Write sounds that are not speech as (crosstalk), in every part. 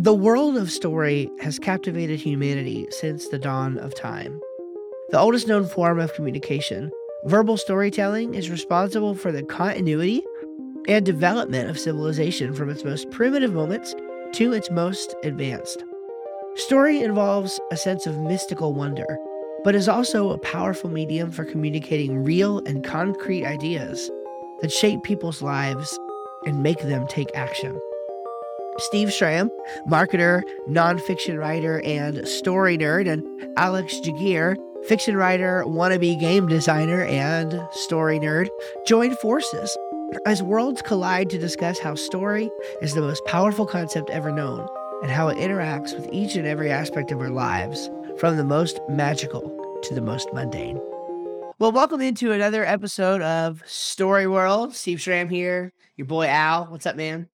The world of story has captivated humanity since the dawn of time. The oldest known form of communication, verbal storytelling is responsible for the continuity and development of civilization from its most primitive moments to its most advanced. Story involves a sense of mystical wonder, but is also a powerful medium for communicating real and concrete ideas that shape people's lives and make them take action. Steve Schramm, marketer, nonfiction writer, and story nerd, and Alex Jaguar, fiction writer, wannabe game designer, and story nerd, join forces as worlds collide to discuss how story is the most powerful concept ever known and how it interacts with each and every aspect of our lives, from the most magical to the most mundane. Well, welcome into another episode of Story World. Steve Schramm here, your boy Al. What's up, man?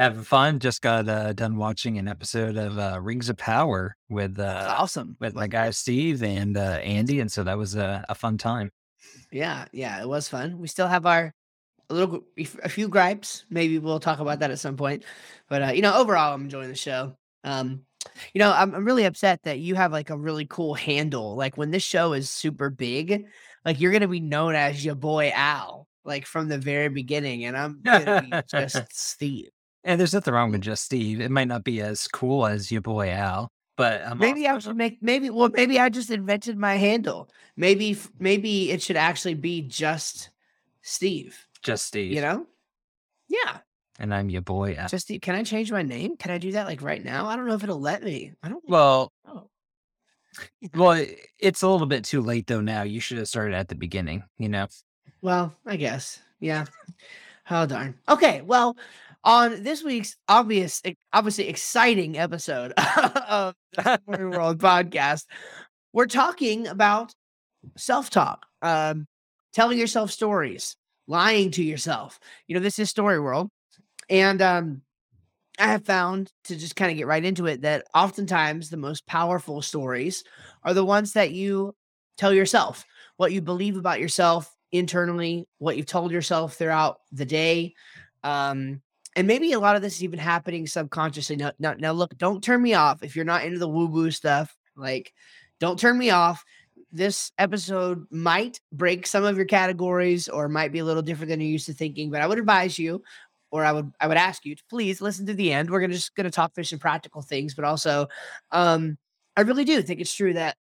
Having fun. Just got uh, done watching an episode of uh, Rings of Power with uh, awesome with my guy Steve and uh, Andy, and so that was a, a fun time. Yeah, yeah, it was fun. We still have our a little a few gripes. Maybe we'll talk about that at some point. But uh, you know, overall, I'm enjoying the show. Um, you know, I'm, I'm really upset that you have like a really cool handle. Like when this show is super big, like you're gonna be known as your boy Al, like from the very beginning, and I'm gonna be (laughs) just Steve. And there's nothing wrong with just Steve. It might not be as cool as your boy Al, but I'm maybe I should make maybe well maybe I just invented my handle. Maybe maybe it should actually be just Steve. just Steve. You know? Yeah, and I'm your boy Al. just Steve. Can I change my name? Can I do that like right now? I don't know if it'll let me. I don't well, (laughs) well, it's a little bit too late though. Now you should have started at the beginning. You know. Well, I guess. Yeah. (laughs) Oh darn. Okay. Well, on this week's obvious, obviously exciting episode (laughs) of the (laughs) Story World podcast, we're talking about self-talk, um, telling yourself stories, lying to yourself. You know, this is Story World, and um, I have found to just kind of get right into it that oftentimes the most powerful stories are the ones that you tell yourself, what you believe about yourself internally, what you've told yourself throughout the day. Um, and maybe a lot of this is even happening subconsciously. Now, now, now, look, don't turn me off if you're not into the woo woo stuff. Like, don't turn me off. This episode might break some of your categories or might be a little different than you're used to thinking, but I would advise you or I would I would ask you to please listen to the end. We're gonna just gonna talk fish and practical things, but also um I really do think it's true that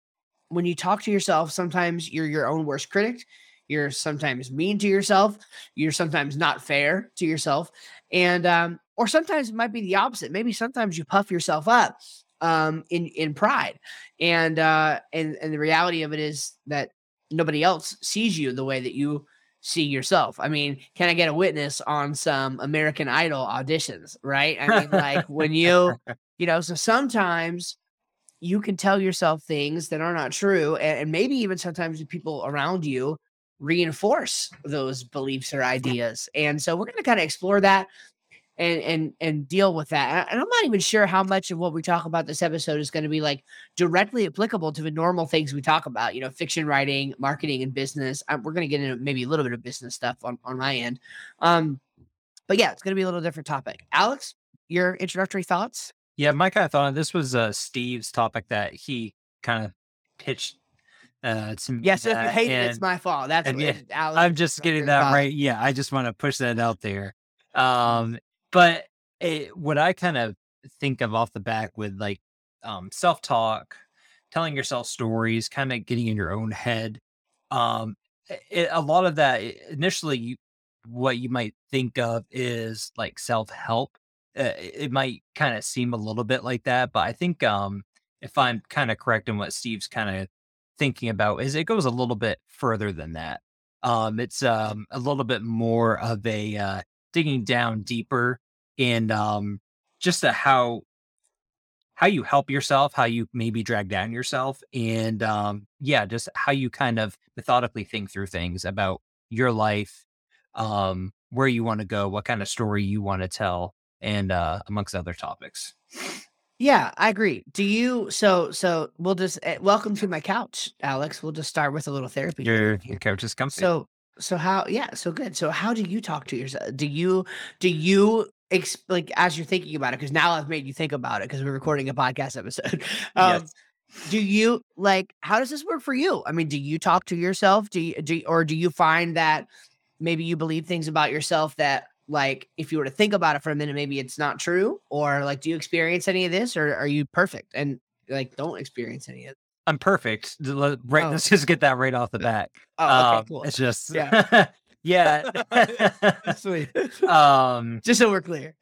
when you talk to yourself, sometimes you're your own worst critic. You're sometimes mean to yourself. You're sometimes not fair to yourself. And um, or sometimes it might be the opposite. Maybe sometimes you puff yourself up um in in pride. And uh and and the reality of it is that nobody else sees you the way that you see yourself. I mean, can I get a witness on some American Idol auditions, right? I mean, like when you, (laughs) you know, so sometimes you can tell yourself things that are not true and, and maybe even sometimes the people around you reinforce those beliefs or ideas and so we're going to kind of explore that and and and deal with that and i'm not even sure how much of what we talk about this episode is going to be like directly applicable to the normal things we talk about you know fiction writing marketing and business um, we're going to get into maybe a little bit of business stuff on, on my end um but yeah it's going to be a little different topic. Alex your introductory thoughts? Yeah, my kind of thought this was uh, Steve's topic that he kind of pitched uh, to yes if you that, hate it it's my fault that's and what yeah, Alex, I'm just getting that right. Yeah, I just want to push that out there. Um, but it, what I kind of think of off the back with like um, self talk, telling yourself stories, kind of getting in your own head. Um, it, a lot of that initially, you, what you might think of is like self help. Uh, it it might kind of seem a little bit like that, but I think um, if I'm kind of correct in what Steve's kind of thinking about, is it goes a little bit further than that. Um, it's um, a little bit more of a uh, digging down deeper in um, just how how you help yourself, how you maybe drag down yourself, and um, yeah, just how you kind of methodically think through things about your life, um, where you want to go, what kind of story you want to tell, and uh, amongst other topics. Yeah, I agree. Do you? So, so we'll just uh, welcome to my couch, Alex. We'll just start with a little therapy. Your your couch is comfy. So, so how? Yeah, so good. So, how do you talk to yourself? Do you do you ex- like as you're thinking about it, because now I've made you think about it because we're recording a podcast episode. (laughs) Um, Yes. do you like how does this work for you? I mean, do you talk to yourself? Do you do you- or do you find that maybe you believe things about yourself that like if you were to think about it for a minute, maybe it's not true? Or like do you experience any of this or are you perfect and like don't experience any of it? I'm perfect. Right, Oh. let's just get that right off the bat. Oh, okay, Um, cool. It's just Yeah. (laughs) yeah. (laughs) Sweet. (laughs) um Just so we're clear.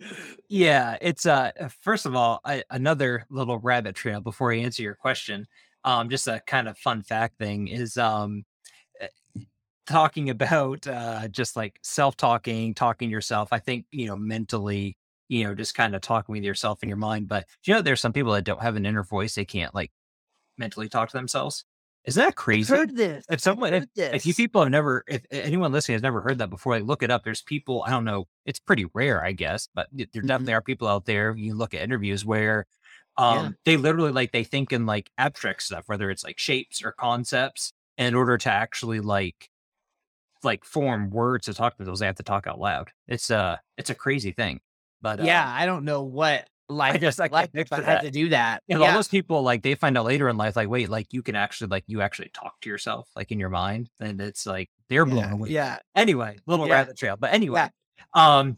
yeah it's uh uh, first of all I, another little rabbit trail before i answer your question um just a kind of fun fact thing is um uh, talking about uh just like self-talking talking to yourself i think you know mentally you know just kind of talking with yourself in your mind but you know there's some people that don't have an inner voice they can't like mentally talk to themselves isn't that crazy Heard this. if someone if, if you people have never if anyone listening has never heard that before like look it up there's people i don't know it's pretty rare i guess but there Mhm. definitely are people out there you look at interviews where um Yeah. they literally like they think in like abstract stuff whether it's like shapes or concepts in order to actually like like form words to talk to those. they have to talk out loud it's uh it's a crazy thing but uh, yeah, I don't know what life just- I is like can't if I had to do that. and all those people like they find out later in life like wait like you can actually like you actually talk to yourself like in your mind and it's like they're blown yeah. away yeah. anyway little Yeah. rabbit trail but anyway um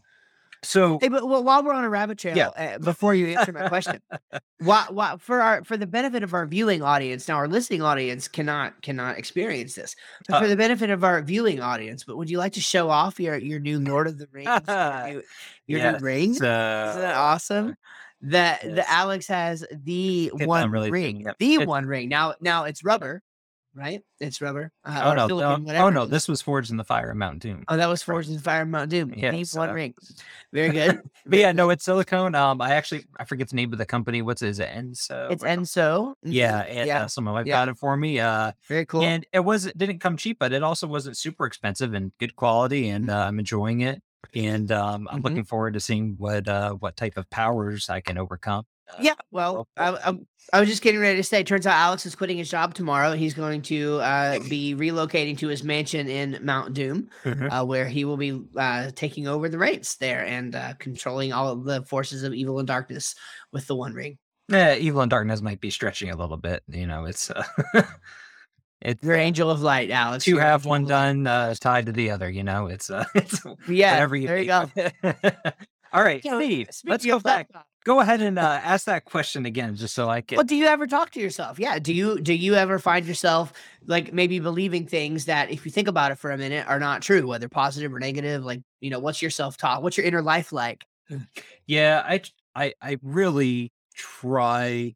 so Hey, but well, while we're on a rabbit trail, Yeah. uh, before you answer my question, (laughs) why, why, for our for the benefit of our viewing audience, now our listening audience cannot cannot experience this, but Uh, for the benefit of our viewing audience, but would you like to show off your your new Lord of the Rings, your (laughs) new, your Yes, new ring? it's, Isn't uh, that awesome? That yes. the Alex has the that one really ring, yep. the It- one ring. Now, now it's rubber, right? It's rubber. Uh, oh no, no oh no this was forged in the fire of mount doom Oh, that was Forged in the Fire of Mount Doom. Yes, Name one ring. Very good. (laughs) but yeah no it's silicone um i actually i forget the name of the company what's it is it enso It's? Enso. Yeah and yeah. uh, so my Yeah. got it for me uh Very cool. and it was it didn't come cheap but it also wasn't super expensive and good quality and uh, i'm enjoying it and um i'm Mhm. looking forward to seeing what uh what type of powers i can overcome yeah. (laughs) Well, I, I, I was just getting ready to say. Turns out Alex is quitting his job tomorrow. He's going to uh, (laughs) be relocating to his mansion in Mount Doom, Mhm. (laughs) uh, where he will be uh, taking over the reins there and uh, controlling all of the forces of evil and darkness with the One Ring. Yeah, evil and darkness might be stretching a little bit. You know, it's uh, it's Your angel of light, Alex. your have one done uh, tied to the other. You know, it's uh, it's Yeah. whatever you. there you go. All right, Yeah, Steve. Let's go of that, back. Go ahead and uh, ask that question again, just so I can. Well, do you ever talk to yourself? Yeah. Do you do you ever find yourself like maybe believing things that if you think about it for a minute are not true, whether positive or negative? Like, you know, what's your self-talk? What's your inner life like? Yeah, i i, I really try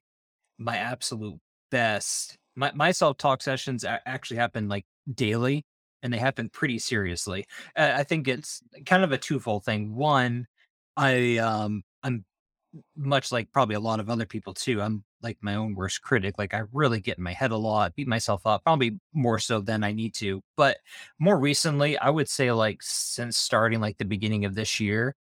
my absolute best. My my self talk sessions actually happen like daily, and they happen pretty seriously. Uh, I think it's kind of a twofold thing. One, I um I'm much like probably a lot of other people too. I'm like my own worst critic. Like I really get in my head a lot, beat myself up, probably more so than I need to. But more recently, I would say like since starting like the beginning of this year,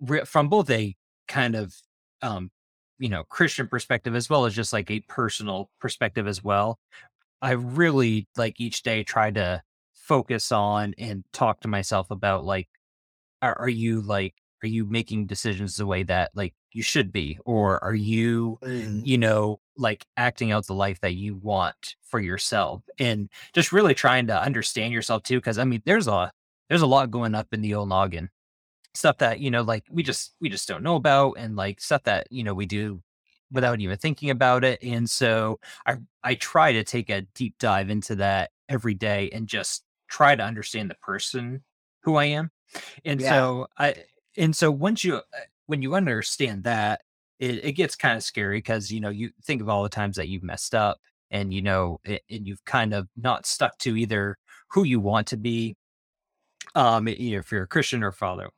re- from both a kind of um you know Christian perspective as well as just like a personal perspective as well. I really like each day try to focus on and talk to myself about like are, are you like are you making decisions the way that like you should be or are you you know like acting out the life that you want for yourself and just really trying to understand yourself too because i mean there's a there's a lot going up in the old noggin stuff that you know like we just we just don't know about and like stuff that you know we do without even thinking about it and so i i try to take a deep dive into that every day and just try to understand the person who i am and Yeah. so i and so once you uh, when you understand that it, it gets kind of scary because you know you think of all the times that you've messed up and you know it, and you've kind of not stuck to either who you want to be um you know, if you're a christian or father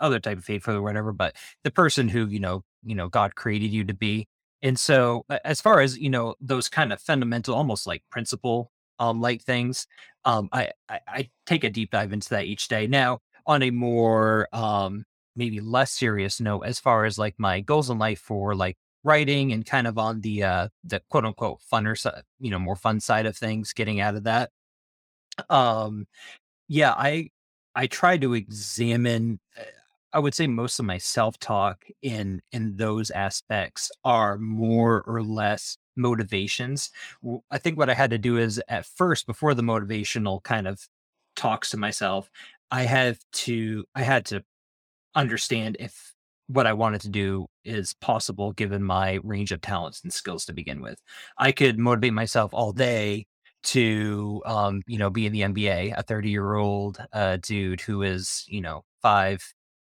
other type of faith or whatever but the person who you know you know god created you to be. And so as far as you know those kind of fundamental almost like principle um like things um I, I i take a deep dive into that each day. Now on a more um maybe less serious note as far as like my goals in life for like writing and kind of on the uh the quote unquote funner you know more fun side of things getting out of that um yeah i i try to examine uh, I would say most of my self-talk in in those aspects are more or less motivations. I think what I had to do is at first, before the motivational kind of talks to myself, I have to I had to understand if what I wanted to do is possible given my range of talents and skills to begin with. I could motivate myself all day to um, you know, be in the NBA, a 30 year old uh dude who is, you know, five,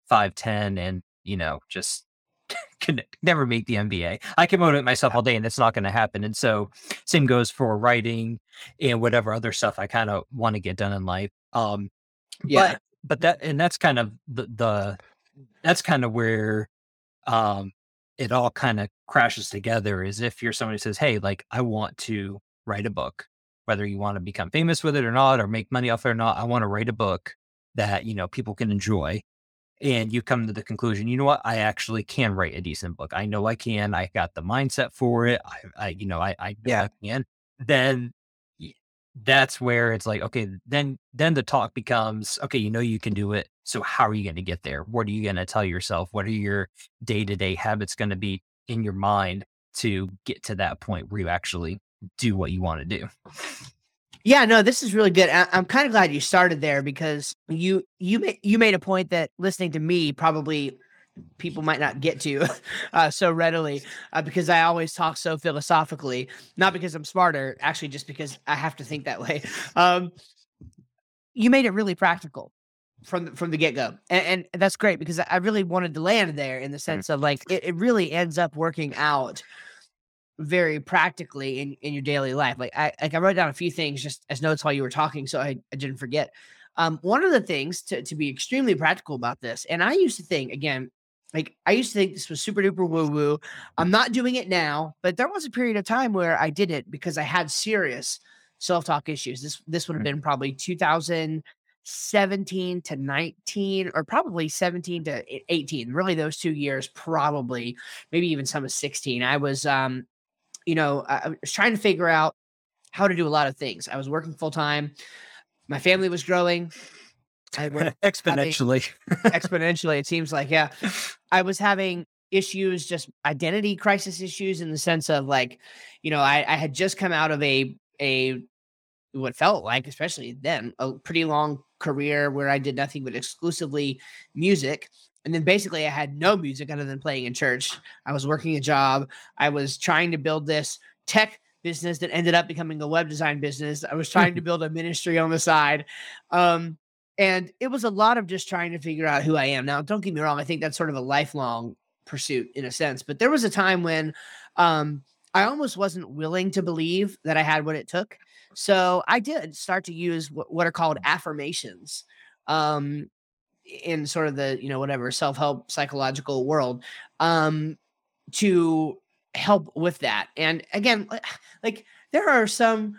five ten and, you know, just (laughs) can never make the NBA. I can motivate myself all day and it's not going to happen. And so same goes for writing and whatever other stuff I kind of want to get done in life. Um Yeah. but but that and that's kind of the the that's kind of where um it all kind of crashes together is if you're somebody who says, Hey, like I want to write a book, whether you want to become famous with it or not, or make money off it or not, I want to write a book that, you know, people can enjoy. And you come to the conclusion, you know what, I actually can write a decent book. I know I can. I got the mindset for it. I, I you know, I, I Yeah. I can. Then that's where it's like, okay, then then the talk becomes, okay, you know you can do it. So how are you going to get there? What are you going to tell yourself? What are your day-to-day habits going to be in your mind to get to that point where you actually do what you want to do? Yeah, no, this is really good. I, I'm kind of glad you started there because you you ma- you made a point that listening to me probably people might not get to (laughs) uh, so readily uh, because I always talk so philosophically, not because I'm smarter, actually just because I have to think that (laughs) way. Um, you made it really practical from the, from the get go, and, and that's great because I really wanted to land there in the sense of like it, it really ends up working out very practically in, in your daily life. Like I like I wrote down a few things just as notes while you were talking, so I, I didn't forget. Um, one of the things to, to be extremely practical about this, and I used to think again, like I used to think this was super duper woo woo. I'm not doing it now, but there was a period of time where I did it because I had serious self talk issues. This this would have Mm. been probably 2017 to 19, or probably 17 to e- 18. Really, those two years, probably maybe even some of 16. I was um you know, I was trying to figure out how to do a lot of things. I was working full time. My family was growing. I (laughs) worked Exponentially. exponentially. It seems like, yeah, (laughs) I was having issues, just identity crisis issues in the sense of like, you know, I, I had just come out of a a what felt like, especially then, a pretty long career where I did nothing but exclusively music. And then basically I had no music other than playing in church. I was working a job. I was trying to build this tech business that ended up becoming a web design business. I was trying to (laughs) build a ministry on the side. Um, and it was a lot of just trying to figure out who I am. Now, don't get me wrong, I think that's sort of a lifelong pursuit in a sense, but there was a time when um, I almost wasn't willing to believe that I had what it took. So I did start to use what, what are called affirmations um, in sort of the, you know, whatever self help psychological world um, to help with that. And again, li- (sighs) like there are some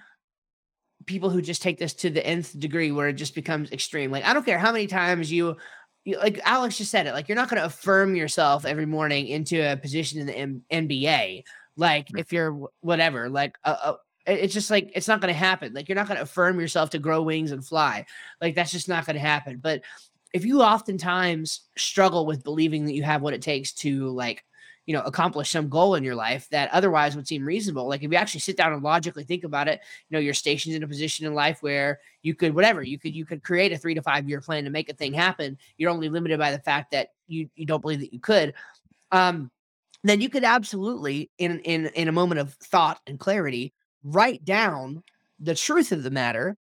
people who just take this to the nth degree where it just becomes extreme. Like I don't care how many times you, you like Alex just said it. Like you're not going to affirm yourself every morning into a position in the M- NBA. Like if you're whatever, like uh, uh, it's just like it's not going to happen. Like you're not going to affirm yourself to grow wings and fly. Like that's just not going to happen. But if you oftentimes struggle with believing that you have what it takes to like you know accomplish some goal in your life that otherwise would seem reasonable. Like if you actually sit down and logically think about it you know you're stationed in a position in life where you could whatever you could you could create a three to five year plan to make a thing happen. You're only limited by the fact that you you don't believe that you could. Um then you could absolutely in in in a moment of thought and clarity write down the truth of the matter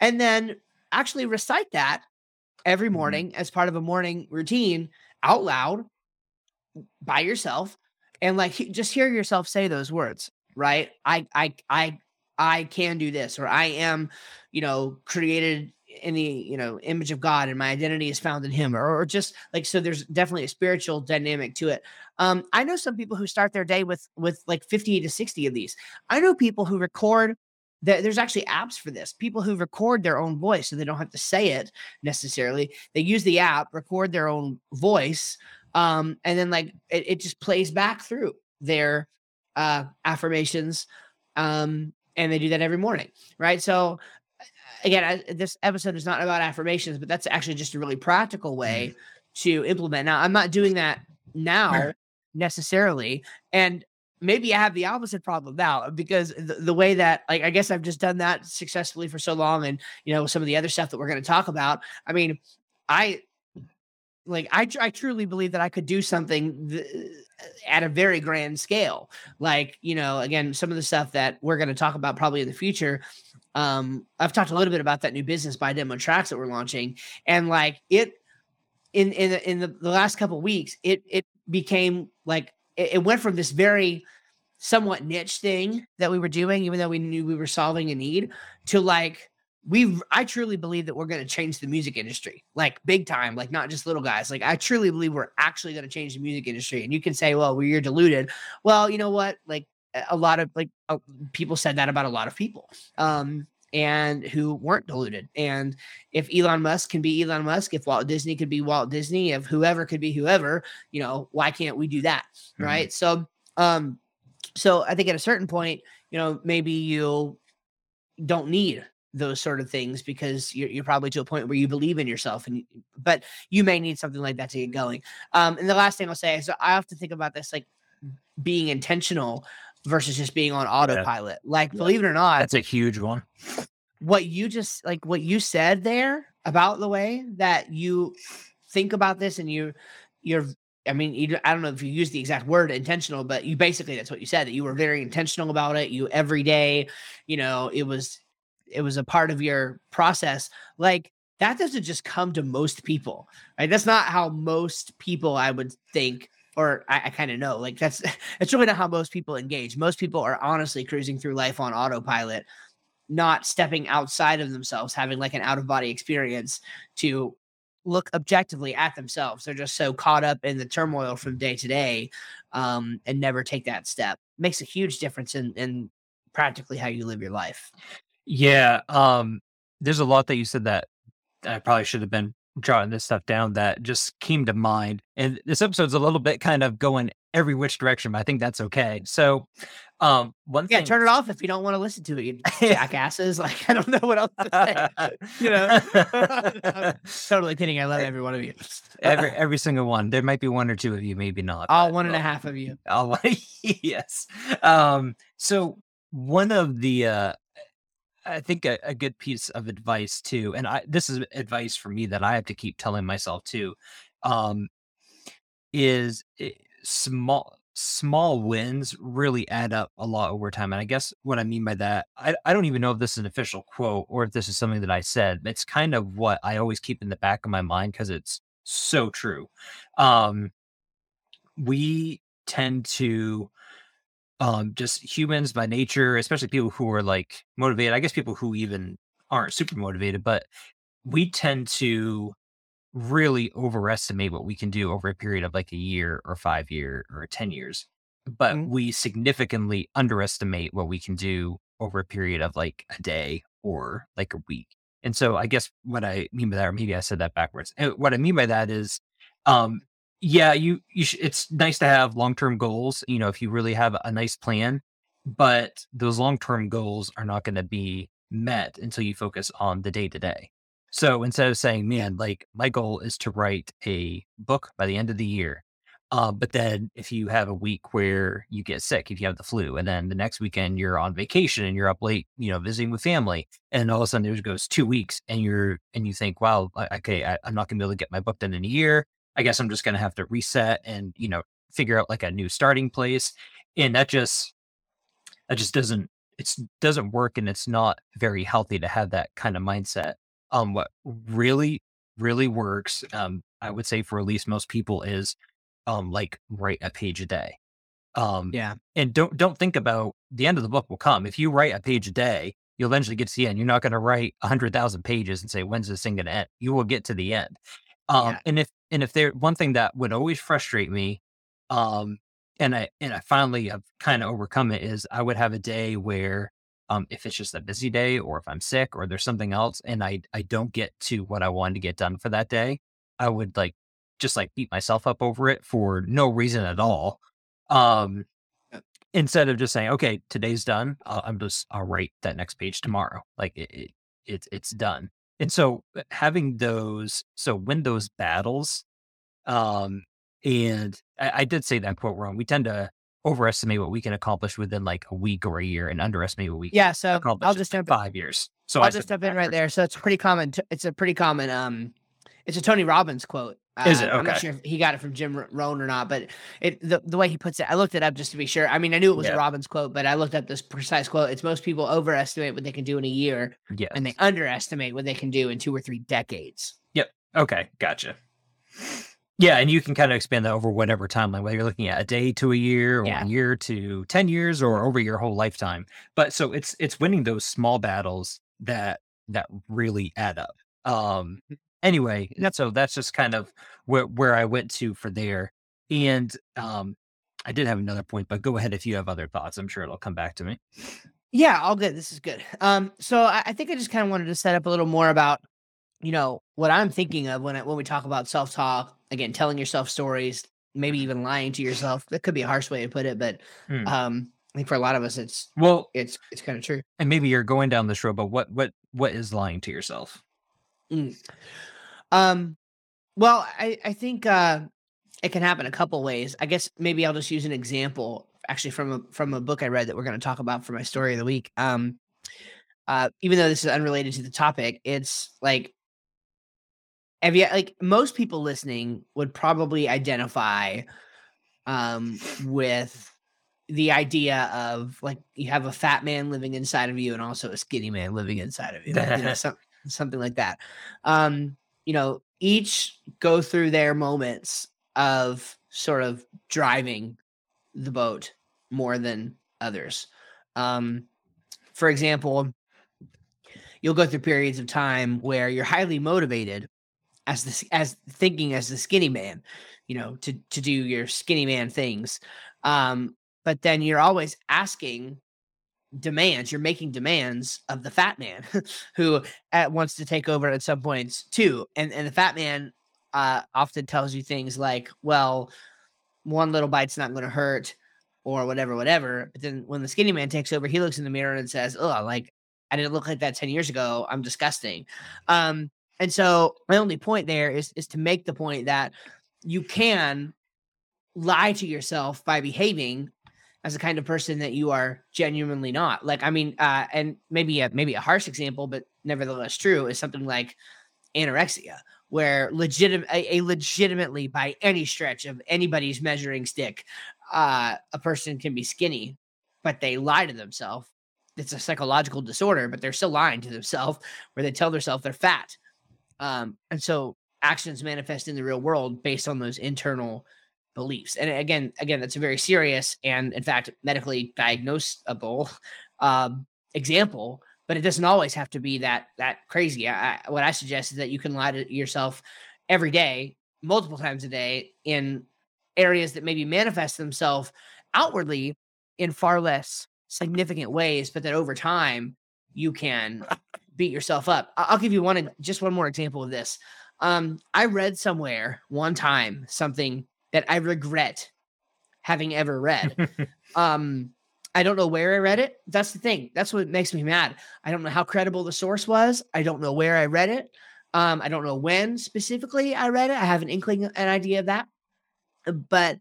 and then actually recite that every Mhm. morning as part of a morning routine out loud by yourself and like just hear yourself say those words right? I i i i can do this or i am you know created in the you know image of god and my identity is found in him or, or just like so there's definitely a spiritual dynamic to it. Um i know some people who start their day with with like 50 to 60 of these. I know people who record that there's actually apps for this people who record their own voice so they don't have to say it necessarily. They use the app record their own voice um and then like it, it just plays back through their uh affirmations um and they do that every morning right so again I, this episode is not about affirmations but that's actually just a really practical way to implement. Now, I'm not doing that now (laughs) necessarily, and maybe I have the opposite problem now because the, the way that like I guess I've just done that successfully for so long, and you know some of the other stuff that we're going to talk about. I mean, I like I I truly believe that I could do something th- at a very grand scale. Like you know, again, some of the stuff that we're going to talk about probably in the future. Um, I've talked a little bit about that new business by demo tracks that we're launching, and like it in in the, in the, the last couple weeks, it it became like it, it went from this very somewhat niche thing that we were doing, even though we knew we were solving a need, to like we I truly believe that we're going to change the music industry, like big time, like not just little guys. Like I truly believe we're actually going to change the music industry. And you can say, well, well, you're deluded. Well, you know what? Like a lot of like uh, people said that about a lot of people. Um, and who weren't deluded. And if Elon Musk can be Elon Musk, if Walt Disney could be Walt Disney, if whoever could be whoever, you know, why can't we do that? Mm-hmm. Right. So, um, so I think at a certain point, you know, maybe you don't need those sort of things because you're, you're probably to a point where you believe in yourself and but you may need something like that to get going um and the last thing i'll say is i often think about this like being intentional versus just being on autopilot. Yeah. Like, believe it or not, that's a huge one. What you just like what you said there about the way that you think about this and you you're I mean, you, I don't know if you use the exact word intentional, but you basically that's what you said that you were very intentional about it. You every day, you know, it was it was a part of your process. Like that doesn't just come to most people, right? That's not how most people I would think or I, I kind of know like that's (laughs) it's really not how most people engage. Most people are honestly cruising through life on autopilot, not stepping outside of themselves, having like an out of body experience to look objectively at themselves. They're just so caught up in the turmoil from day to day, um, and never take that step. Makes a huge difference in in practically how you live your life. Yeah, um, there's a lot that you said that I probably should have been jotting this stuff down that just came to mind. And this episode's a little bit kind of going every which direction, but I think that's okay. So, um, one yeah, thing, turn it off if you don't want to listen to it, you (laughs) jackasses. Like, I don't know what else to say. (laughs) you know, (laughs) totally kidding. I love every one of you. every every single one. There might be one or two of you, maybe not. All but, one and well, a half of you. All yes. Um, so one of the uh I think a, a good piece of advice too, and I this is advice for me that I have to keep telling myself too, um, is eh, small small wins really add up a lot over time. And I guess what I mean by that, I, I don't even know if this is an official quote or if this is something that I said. It's kind of what I always keep in the back of my mind because it's so true. Um, we tend to um, just humans by nature, especially people who are like motivated. I guess people who even aren't super motivated, but we tend to really overestimate what we can do over a period of like a year or five year or 10 years. But mm-hmm. we significantly underestimate what we can do over a period of like a day or like a week. And so I guess what I mean by that, or maybe I said that backwards. What I mean by that is um, yeah, you you sh- it's nice to have long-term goals, you know, if you really have a nice plan, but those long-term goals are not going to be met until you focus on the day-to-day. So instead of saying, "Man, like my goal is to write a book by the end of the year," uh, but then if you have a week where you get sick, if you have the flu, and then the next weekend you're on vacation and you're up late, you know, visiting with family, and all of a sudden there goes two weeks, and you're and you think, "Wow, okay, I, I'm not going to be able to get my book done in a year." I guess I'm just going to have to reset and, you know, figure out like a new starting place. And that just, that just doesn't, it doesn't work and it's not very healthy to have that kind of mindset. Um, what really, really works, um, I would say for at least most people is, um, like write a page a day. Um, yeah. And don't, don't think about the end of the book will come. If you write a page a day, you'll eventually get to the end. You're not going to write a hundred thousand pages and say, when's this thing going to end? You will get to the end. Um, yeah. and if and if there one thing that would always frustrate me, um, and I and I finally have kind of overcome it is I would have a day where um if it's just a busy day or if I'm sick or there's something else and I I don't get to what I wanted to get done for that day, I would like just like beat myself up over it for no reason at all. Um instead of just saying, okay, today's done, uh, I'm just I'll write that next page tomorrow. Like it, it it's it's done. And so uh, having those, so win those battles Um, and I, I did say that quote wrong. We tend to overestimate what we can accomplish within like a week or a year and underestimate what we can Yeah, so accomplish I'll in just jump five years. So I'll I just jump in right there. So it's pretty common. t- It's a pretty common. Um, it's a Tony Robbins quote. Is it? Uh, I'm not sure if he got it from Jim Rohn or not, but it the, the way he puts it, I looked it up just to be sure. I mean, I knew it was Yeah. a Robbins quote, but I looked up this precise quote. It's most people overestimate what they can do in a year, Yeah. and they underestimate what they can do in two or three decades. Yep. Okay, gotcha. Yeah, and you can kind of expand that over whatever timeline, whether you're looking at a day to a year, or Yeah. a year to ten years, or over your whole lifetime. But so it's it's winning those small battles that that really add up. Um. Anyway, that's so that's just kind of where where I went to for there, and um, I did have another point, but go ahead if you have other thoughts. I'm sure it'll come back to me. Yeah, all good. This is good. Um, so I, I think I just kind of wanted to set up a little more about, you know, what I'm thinking of when I, when we talk about self talk. Again, telling yourself stories, maybe even lying to yourself. That could be a harsh way to put it, but Hmm. um, I think for a lot of us, it's Well, it's it's kind of true. and maybe you're going down this road, but what what what is lying to yourself? Um, well, I I think uh, it can happen a couple ways. I guess maybe I'll just use an example, actually from a from a book I read that we're going to talk about for my story of the week. Um, uh, even though this is unrelated to the topic, it's like, have you like most people listening would probably identify, um, with the idea of like you have a fat man living inside of you and also a skinny man living inside of you, you know, (laughs) some, something like that. Um, you know, each go through their moments of sort of driving the boat more than others. Um, for example, you'll go through periods of time where you're highly motivated as the as thinking as the skinny man, you know, to to do your skinny man things. Um, but then you're always asking demands you're making demands of the fat man (laughs) who at, wants to take over at some points too and and the fat man uh often tells you things like well one little bite's not going to hurt or whatever whatever but then when the skinny man takes over he looks in the mirror and says oh like i didn't look like that 10 years ago i'm disgusting. Um and so my only point there is is to make the point that you can lie to yourself by behaving as the kind of person that you are genuinely not. Like, I mean, uh, and maybe a maybe a harsh example, but nevertheless true, is something like anorexia, where legitimate a, a legitimately by any stretch of anybody's measuring stick, uh, a person can be skinny, but they lie to themselves. It's a psychological disorder, but they're still lying to themselves, where they tell themselves they're fat. Um, and so actions manifest in the real world based on those internal beliefs. And again, again, that's a very serious and in fact medically diagnosable um, example. But it doesn't always have to be that that crazy. I, what I suggest is that you can lie to yourself every day, multiple times a day, in areas that maybe manifest themselves outwardly in far less significant ways, but that over time you can beat yourself up. I'll give you one, just one more example of this. Um, I read somewhere one time something that I regret having ever read. (laughs) um, I don't know where I read it. That's the thing. That's what makes me mad. I don't know how credible the source was. I don't know where I read it. Um, I don't know when specifically I read it. I have an inkling, an idea of that. But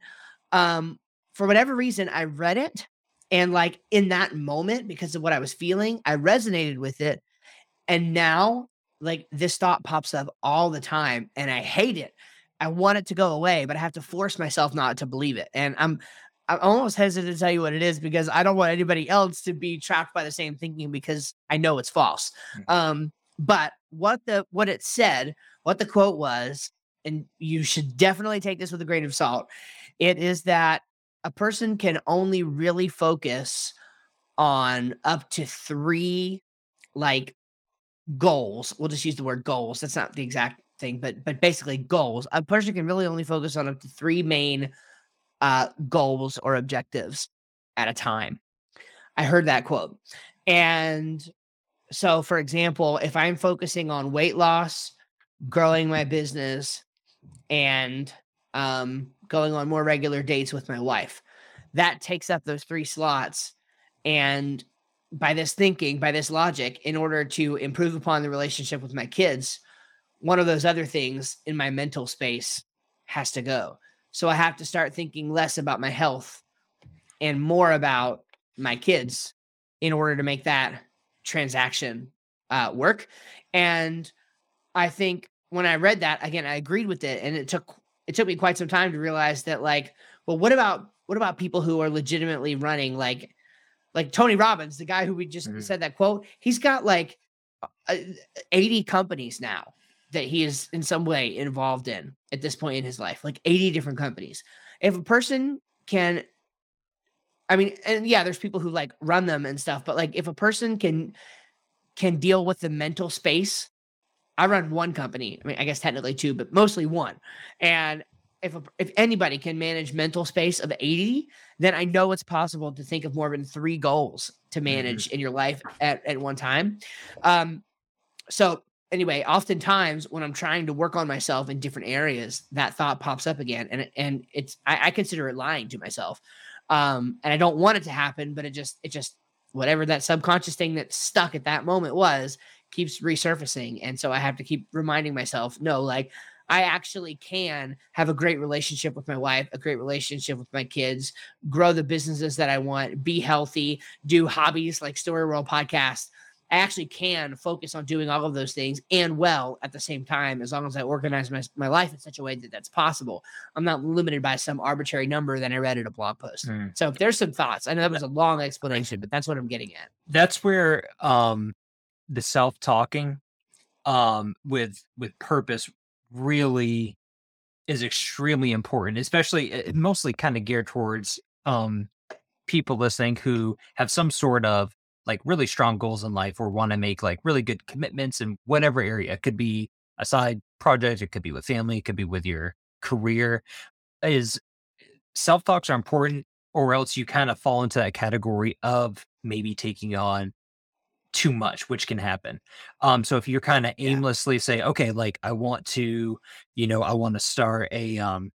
um, for whatever reason, I read it. And like in that moment, because of what I was feeling, I resonated with it. And now, like this thought pops up all the time, and I hate it. I want it to go away, but I have to force myself not to believe it. And I'm I'm almost hesitant to tell you what it is because I don't want anybody else to be trapped by the same thinking because I know it's false. Mm. Um, but what the what it said, what the quote was, and you should definitely take this with a grain of salt. It is that a person can only really focus on up to three like goals. We'll just use the word goals. That's not the exact thing, but but basically goals. A person can really only focus on up to three main uh goals or objectives at a time. I heard that quote. And so for example, if I'm focusing on weight loss, growing my business and um going on more regular dates with my wife, that takes up those three slots and by this thinking, by this logic, in order to improve upon the relationship with my kids, one of those other things in my mental space has to go. So I have to start thinking less about my health and more about my kids in order to make that transaction uh, work. And I think when I read that again, I agreed with it, and it took it took me quite some time to realize that like, well, what about what about people who are legitimately running like like Tony Robbins, the guy who we just Mhm. said that quote, he's got like uh, 80 companies now that he is in some way involved in at this point in his life, like 80 different companies. If a person can, I mean, and yeah, there's people who like run them and stuff, but like if a person can can deal with the mental space, I run one company. I mean, I guess technically two, but mostly one. And if a, if anybody can manage mental space of 80, then I know it's possible to think of more than three goals to manage in your life at, at one time. Um, so anyway, oftentimes when I'm trying to work on myself in different areas, that thought pops up again, and and it's I, I consider it lying to myself, um, and I don't want it to happen, but it just it just whatever that subconscious thing that stuck at that moment was keeps resurfacing, and so I have to keep reminding myself, no, like I actually can have a great relationship with my wife, a great relationship with my kids, grow the businesses that I want, be healthy, do hobbies like Story World Podcast. I actually can focus on doing all of those things and well at the same time, as long as I organize my, my life in such a way that that's possible. I'm not limited by some arbitrary number that I read in a blog post. Mm. So if there's some thoughts, I know that was a long explanation, but that's what I'm getting at. that's where um the self-talking um with with purpose really is extremely important especially uh, mostly kind of geared towards um people listening who have some sort of like really strong goals in life or want to make like really good commitments in whatever area it could be a side project it could be with family it could be with your career is self-talks are important or else you kind of fall into that category of maybe taking on too much which can happen um so if you're kind of Yeah. aimlessly say okay like i want to you know i want to start a um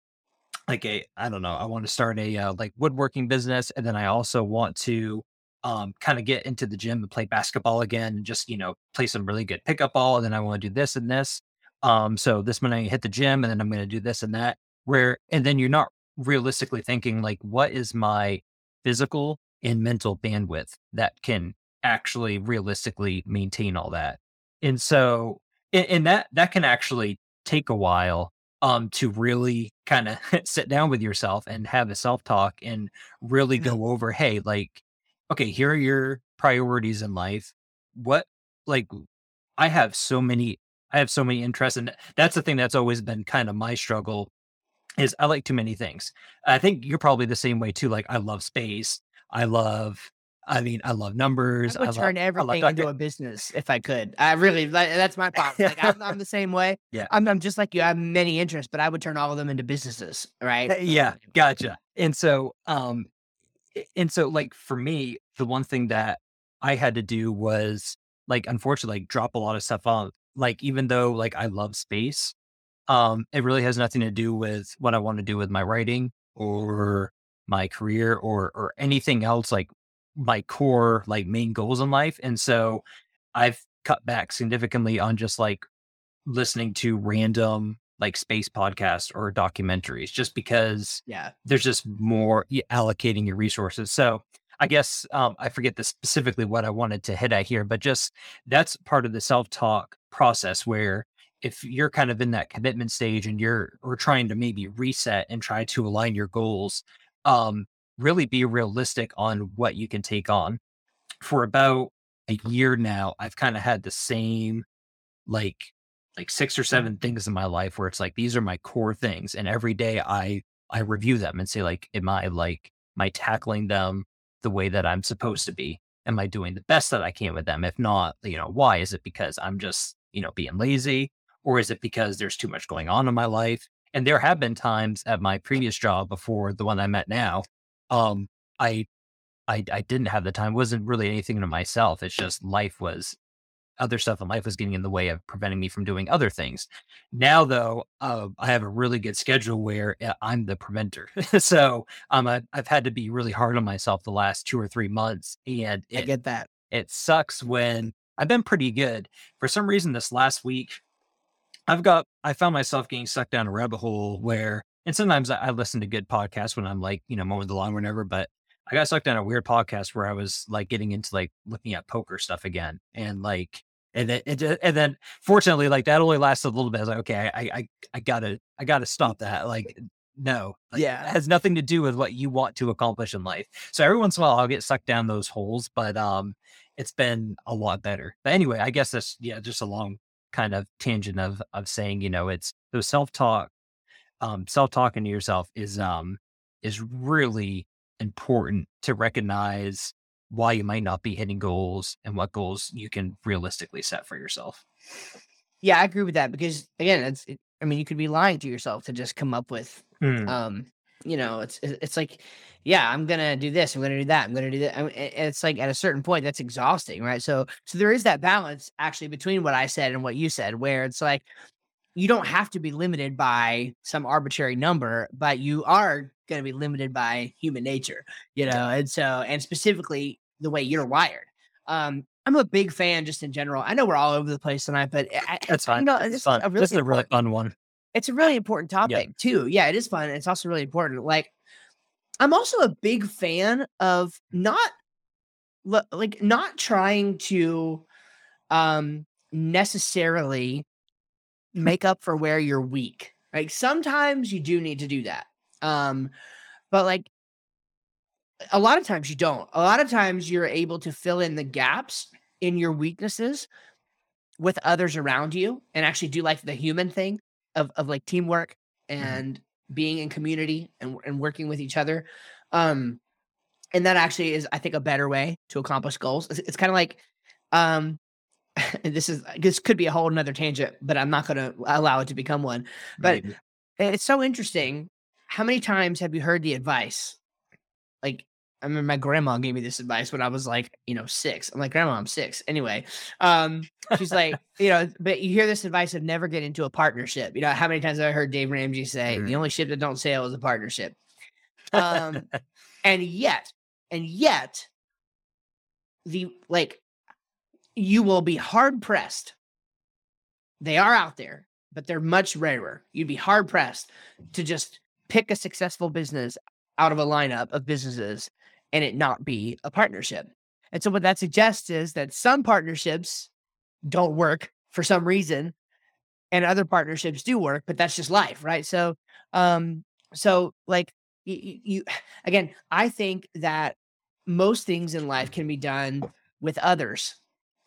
like a i don't know i want to start a uh, like woodworking business and then i also want to um kind of get into the gym and play basketball again and just you know play some really good pickup ball and then i want to do this and this. Um so this morning i hit the gym and then i'm going to do this and that where and then you're not realistically thinking like what is my physical and mental bandwidth that can actually realistically maintain all that? And so and, and that that can actually take a while um to really kind of (laughs) sit down with yourself and have a self talk and really go over hey like okay here are your priorities in life what like i have so many i have so many interests and that's the thing that's always been kind of my struggle is i like too many things i think you're probably the same way too like i love space i love i mean i love numbers I would love- turn love everything into a business if I could. I really, like, that's my problem. Like, I'm, I'm the same way. (laughs) Yeah. I'm, I'm just like you. I have many interests, but I would turn all of them into businesses. Right. Uh, yeah gotcha and so um and so like for me the one thing that i had to do was like unfortunately like drop a lot of stuff on like even though like i love space um it really has nothing to do with what i want to do with my writing or my career or or anything else like my core like main goals in life and so i've cut back significantly on just like listening to random like space podcasts or documentaries just because Yeah. there's just more allocating your resources. So I guess um, I forget the specifically what I wanted to hit at here, but just that's part of the self talk process where if you're kind of in that commitment stage and you're or trying to maybe reset and try to align your goals, um, really be realistic on what you can take on. For about a year now, I've kind of had the same like like six or seven things in my life where it's like these are my core things and every day i i review them and say like am i like am i tackling them the way that i'm supposed to be? Am i doing the best that i can with them? If not you know why? Is it because i'm just you know being lazy or is it because there's too much going on in my life? And there have been times at my previous job before the one i'm at now um i i, I didn't have the time It wasn't really anything to myself it's just life was other stuff in life was getting in the way of preventing me from doing other things. Now, though, uh, I have a really good schedule where uh, I'm the preventer. (laughs) so um, I, I've had to be really hard on myself the last two or three months, and I get that. it sucks when I've been pretty good. For some reason, this last week, I've got I found myself getting sucked down a rabbit hole where and sometimes I, I listen to good podcasts when I'm like, you know, mowing the lawn or whatever, but I got sucked down a weird podcast where I was like getting into like looking at poker stuff again. And like and then it, and then fortunately, like that only lasted a little bit. I was like, okay, I I I gotta I gotta stop that. Like no, like, Yeah. it has nothing to do with what you want to accomplish in life. So every once in a while, I'll get sucked down those holes, but um, it's been a lot better. But anyway, I guess that's yeah, just a long kind of tangent of of saying, you know, it's those self talk, um, self talking to yourself is um is really important to recognize why you might not be hitting goals and what goals you can realistically set for yourself. Yeah, I agree with that because again, it's it, I mean, you could be lying to yourself to just come up with Mm, um, you know, it's it's like, yeah, I'm gonna do this, I'm gonna do that, I'm gonna do that. I mean, it's like at a certain point that's exhausting, right? So so there is that balance actually between what I said and what you said, where it's like you don't have to be limited by some arbitrary number, but you are going to be limited by human nature, you know, and so and specifically the way you're wired. Um, I'm a big fan just in general. I know we're all over the place tonight, but I, that's you fine. know, It's this is fun. a really this is a really fun one. it's a really important topic too. Yeah, it is fun. It's also really important. Like, I'm also a big fan of not like not trying to um necessarily make up for where you're weak. Like sometimes you do need to do that. Um but like a lot of times you don't. A lot of times you're able to fill in the gaps in your weaknesses with others around you and actually do like the human thing of of like teamwork and being in community and and working with each other. Um and that actually is I think a better way to accomplish goals. It's, it's kind of like um (laughs) this is this could be a whole nother tangent, but I'm not going to allow it to become one. But Maybe. it's so interesting. How many times have you heard the advice? Like, I mean, my grandma gave me this advice when I was like, you know, six. I'm like, Grandma, I'm six. Anyway, um, she's like, (laughs) you know, but you hear this advice of never get into a partnership. You know, how many times have I heard Dave Ramsey say, Mhm. the only ship that don't sail is a partnership? (laughs) Um, and yet, and yet, the like, you will be hard pressed. They are out there, but they're much rarer. You'd be hard pressed to just pick a successful business out of a lineup of businesses and it not be a partnership. And so what that suggests is that some partnerships don't work for some reason and other partnerships do work, but that's just life, right? So um so like you, you (sighs) again, I think that most things in life can be done with others.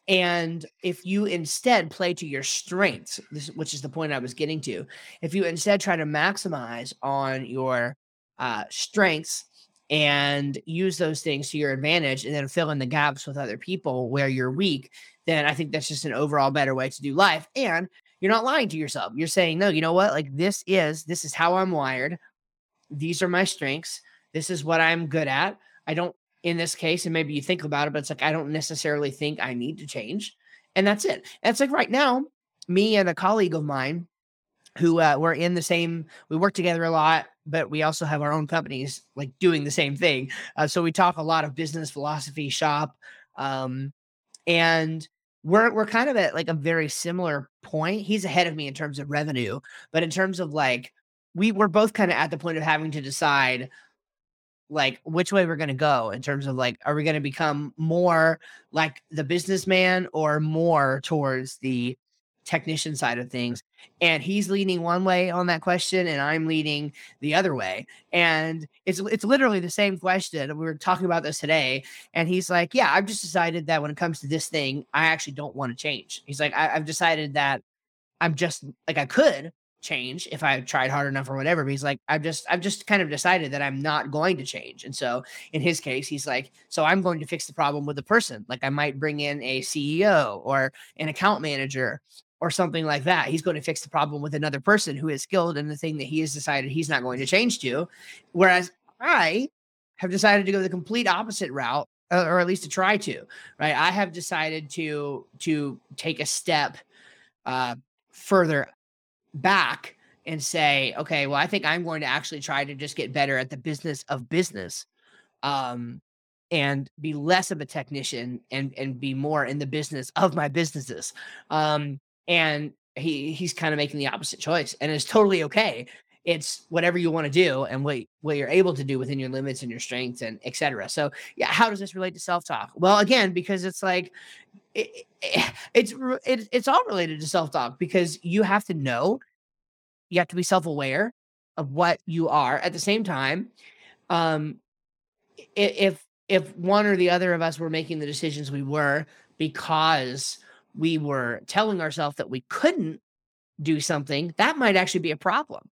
And if you instead play to your strengths, this, which is the point I was getting to, if you instead try to maximize on your uh, strengths and use those things to your advantage and then fill in the gaps with other people where you're weak, then I think that's just an overall better way to do life. And you're not lying to yourself. You're saying, no, you know what? Like this is, this is how I'm wired. These are my strengths. This is what I'm good at. I don't, in this case, and maybe you think about it, but it's like, I don't necessarily think I need to change. And that's it. And it's like right now, me and a colleague of mine who uh, we're in the same, we work together a lot, but we also have our own companies like doing the same thing. Uh, so we talk a lot of business philosophy shop. Um, and we're we're kind of at like a very similar point. He's ahead of me in terms of revenue, but in terms of like we we're both kind of at the point of having to decide like which way we're going to go in terms of like are we going to become more like the businessman or more towards the technician side of things? And he's leaning one way on that question and i'm leaning the other way. And it's it's literally the same question. We were talking about this today and he's like yeah i've just decided that when it comes to this thing i actually don't want to change. He's like I, i've decided that i'm just like i could change if i tried hard enough or whatever but he's like i've just i've just kind of decided that i'm not going to change and so in his case he's like so i'm going to fix the problem with the person like i might bring in a ceo or an account manager or something like that. He's going to fix the problem with another person who is skilled in the thing that he has decided he's not going to change to. Whereas I have decided to go the complete opposite route, or at least to try to. Right, I have decided to to take a step uh, further back and say, okay, well, I think I'm going to actually try to just get better at the business of business. Um, and be less of a technician and and be more in the business of my businesses um and he he's kind of making the opposite choice and it's totally okay it's whatever you want to do and what what you're able to do within your limits and your strengths and etc so yeah how does this relate to self-talk? Well again because it's like it, it, it's it, it's all related to self-talk because you have to know you have to be self-aware of what you are. At the same time um if if one or the other of us were making the decisions we were because we were telling ourselves that we couldn't do something, that might actually be a problem.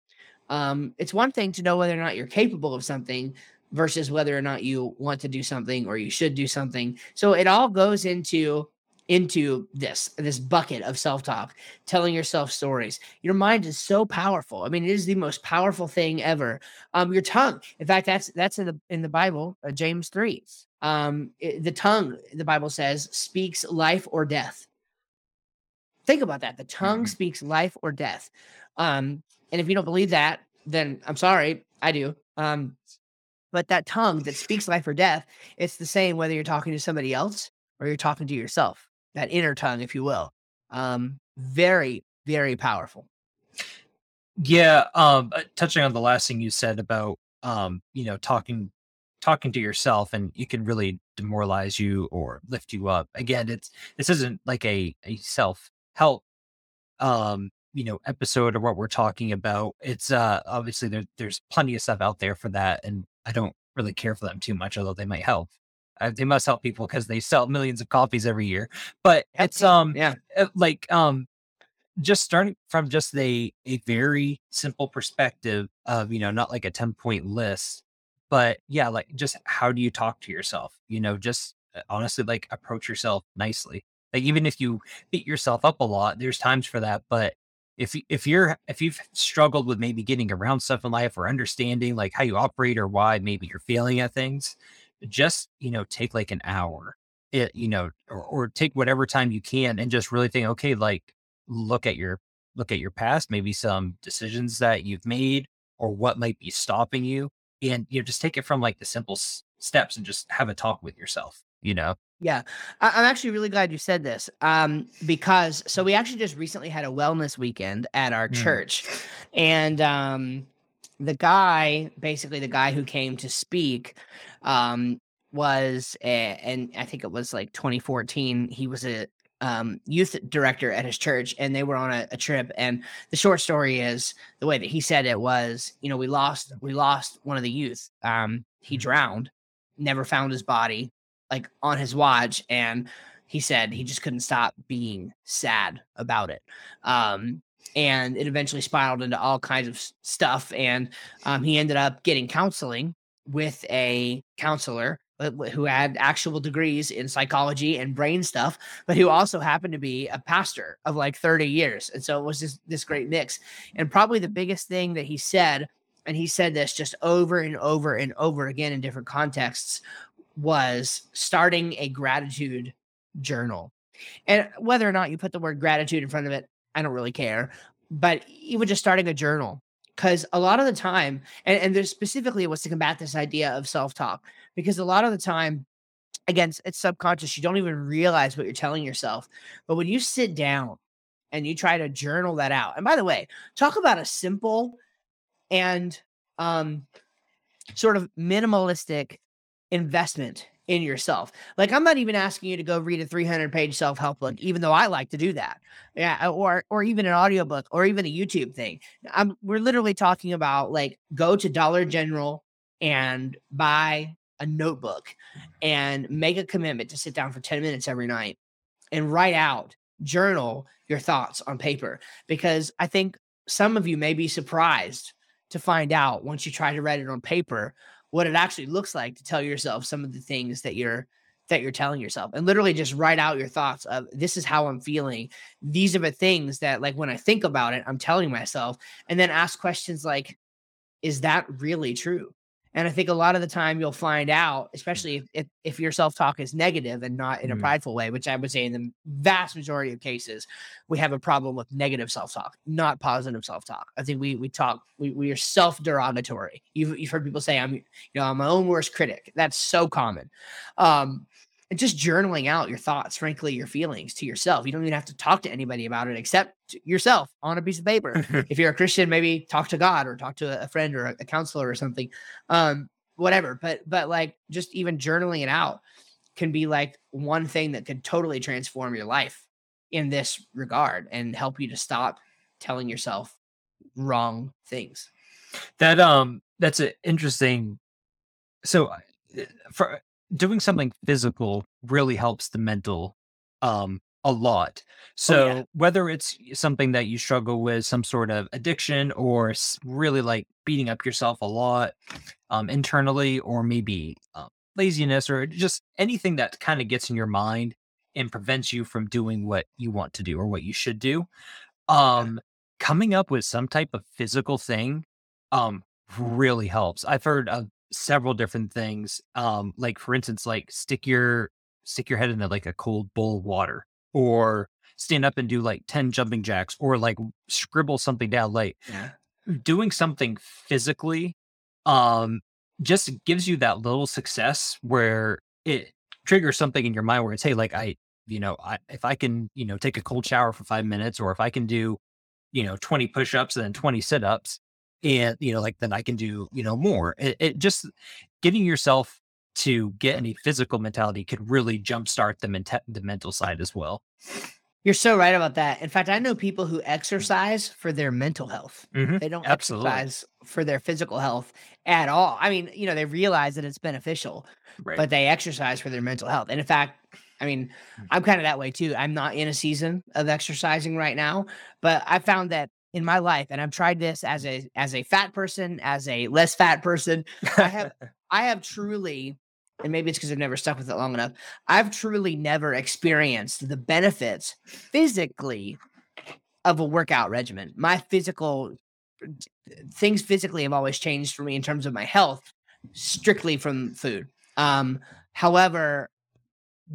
Um, it's one thing to know whether or not you're capable of something versus whether or not you want to do something or you should do something. So it all goes into into this this bucket of self-talk telling yourself stories. Your mind is so powerful. I mean it is the most powerful thing ever. Um your tongue in fact that's that's in the in the bible uh, james 3 um it, the tongue the bible says speaks life or death. Think about that. The tongue mm-hmm. speaks life or death. Um and if you don't believe that then i'm sorry i do um but that tongue that speaks life or death it's the same whether you're talking to somebody else or you're talking to yourself that inner tongue, if you will. Um, very, very powerful. Yeah. Um, uh, touching on the last thing you said about, um, you know, talking, talking to yourself and you can really demoralize you or lift you up. Again, it's, this isn't like a, a self help, um, you know, episode or what we're talking about. It's, uh, obviously there, there's plenty of stuff out there for that. And I don't really care for them too much, although they might help. Uh, they must help people because they sell millions of copies every year. But it's um yeah uh, like um just starting from just a a very simple perspective of you know not like a 10 point list but yeah like just how do you talk to yourself you know just uh, honestly like approach yourself nicely like even if you beat yourself up a lot there's times for that but if if you're if you've struggled with maybe getting around stuff in life or understanding like how you operate or why maybe you're failing at things just you know take like an hour it eh, you know or, or take whatever time you can and just really think okay like look at your look at your past maybe some decisions that you've made or what might be stopping you and you know just take it from like the simple s- steps and just have a talk with yourself you know yeah I- i'm actually really glad you said this um because so we actually just recently had a wellness weekend at our mm. church and um the guy, basically the guy who came to speak, um, was a, and I think it was like 2014. He was a um, youth director at his church, and they were on a, a, trip. And the short story is the way that he said it was, you know, we lost we lost one of the youth. Um, he mm-hmm. drowned, never found his body, like on his watch, and he said he just couldn't stop being sad about it. Um, and it eventually spiraled into all kinds of stuff. And um, he ended up getting counseling with a counselor uh, who had actual degrees in psychology and brain stuff, but who also happened to be a pastor of like 30 years. And so it was just this great mix. And probably the biggest thing that he said, and he said this just over and over and over again in different contexts, was starting a gratitude journal. And whether or not you put the word gratitude in front of it, I don't really care. But even just starting a journal, because a lot of the time, and, and there's specifically it was to combat this idea of self talk, because a lot of the time, again, it's subconscious. You don't even realize what you're telling yourself. But when you sit down and you try to journal that out, and by the way, talk about a simple and um, sort of minimalistic investment in yourself. Like I'm not even asking you to go read a 300 page self help book, even though I like to do that. Yeah, uh, or or even an audiobook or even a YouTube thing. I'm we're literally talking about like go to Dollar General and buy a notebook and make a commitment to sit down for 10 minutes every night and write out, journal your thoughts on paper because I think some of you may be surprised to find out once you try to write it on paper what it actually looks like to tell yourself some of the things that you're that you're telling yourself and literally just write out your thoughts of this is how I'm feeling. These are the things that like when I think about it, I'm telling myself and then ask questions like is that really true? And I think a lot of the time you'll find out, especially if, if, if your self talk is negative and not in a mm. prideful way, which I would say in the vast majority of cases, we have a problem with negative self talk, not positive self talk. I think we we talk we, we are self derogatory. You've, you've heard people say I'm you know I'm my own worst critic. That's so common. Um, and just journaling out your thoughts, frankly, your feelings to yourself. You don't even have to talk to anybody about it except yourself on a piece of paper. (laughs) if you're a Christian, maybe talk to God or talk to a friend or a counselor or something. Um, whatever. But but like just even journaling it out can be like one thing that could totally transform your life in this regard and help you to stop telling yourself wrong things. That um that's an interesting so uh, for doing something physical really helps the mental um a lot. So oh, yeah. whether it's something that you struggle with, some sort of addiction, or really like beating up yourself a lot um, internally, or maybe uh, laziness, or just anything that kind of gets in your mind and prevents you from doing what you want to do or what you should do, um, coming up with some type of physical thing um, really helps. I've heard of several different things. Um, like for instance, like stick your stick your head into like a cold bowl of water or stand up and do like 10 jumping jacks or like scribble something down like yeah. doing something physically um just gives you that little success where it triggers something in your mind where it's hey like i you know I, if i can you know take a cold shower for five minutes or if i can do you know 20 push-ups and then 20 sit-ups and you know like then i can do you know more it, it just getting yourself to get any physical mentality could really jumpstart the, ment- the mental side as well you're so right about that. In fact, I know people who exercise for their mental health. Mm-hmm. They don't Absolutely. exercise for their physical health at all. I mean, you know, they realize that it's beneficial, right. but they exercise for their mental health. And in fact, I mean, mm. I'm kind of that way too. I'm not in a season of exercising right now, but I found that in my life and I've tried this as a as a fat person, as a less fat person, I have (laughs) I have truly and maybe it's because I've never stuck with it long enough. I've truly never experienced the benefits physically of a workout regimen. My physical things physically have always changed for me in terms of my health, strictly from food. Um, however,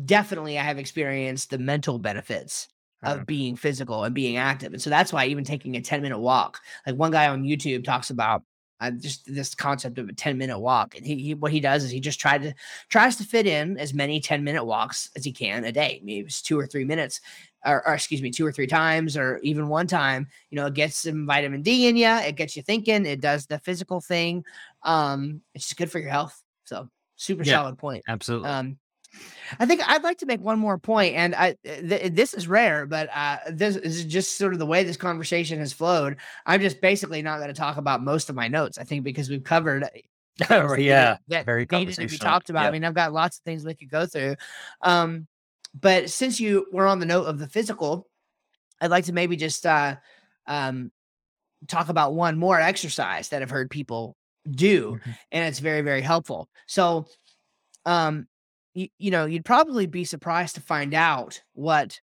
definitely I have experienced the mental benefits of uh-huh. being physical and being active. And so that's why even taking a 10 minute walk, like one guy on YouTube talks about uh, just this concept of a 10 minute walk. And he, he, what he does is he just tried to tries to fit in as many 10 minute walks as he can a day. Maybe it's two or three minutes, or, or, excuse me, two or three times, or even one time. You know, it gets some vitamin D in you. It gets you thinking. It does the physical thing. Um, it's just good for your health. So super yeah, solid point. Absolutely. Um, I think I'd like to make one more point, and I th- this is rare, but uh, this is just sort of the way this conversation has flowed. I'm just basically not going to talk about most of my notes. I think because we've covered. (laughs) yeah, that very needed to be talked about. I mean, I've got lots of things we could go through, um, but since you were on the note of the physical, I'd like to maybe just uh, um, talk about one more exercise that I've heard people do, mm-hmm. and it's very very helpful. So, um, you, you know, you'd probably be surprised to find out what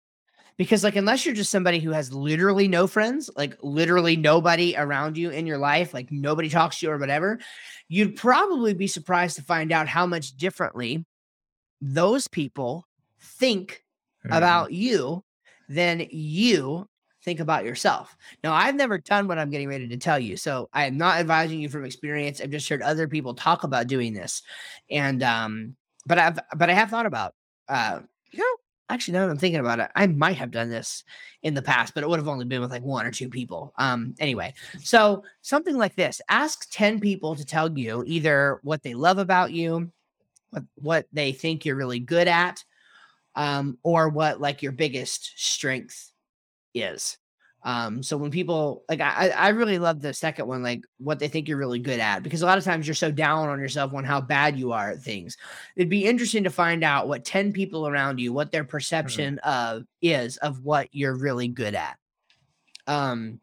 because like unless you're just somebody who has literally no friends, like literally nobody around you in your life, like nobody talks to you or whatever, you'd probably be surprised to find out how much differently those people think mm-hmm. about you than you think about yourself. Now, I've never done what I'm getting ready to tell you, so I am not advising you from experience. I've just heard other people talk about doing this, and um, but I've but I have thought about uh you know actually now that I'm thinking about it, I might have done this in the past, but it would have only been with like one or two people. Um anyway, so something like this. Ask 10 people to tell you either what they love about you, what what they think you're really good at, um, or what like your biggest strength is. Um, so when people like I, I really love the second one, like what they think you're really good at, because a lot of times you're so down on yourself on how bad you are at things. It'd be interesting to find out what 10 people around you, what their mm-hmm. perception mm-hmm. of is of what you're really good at. Um,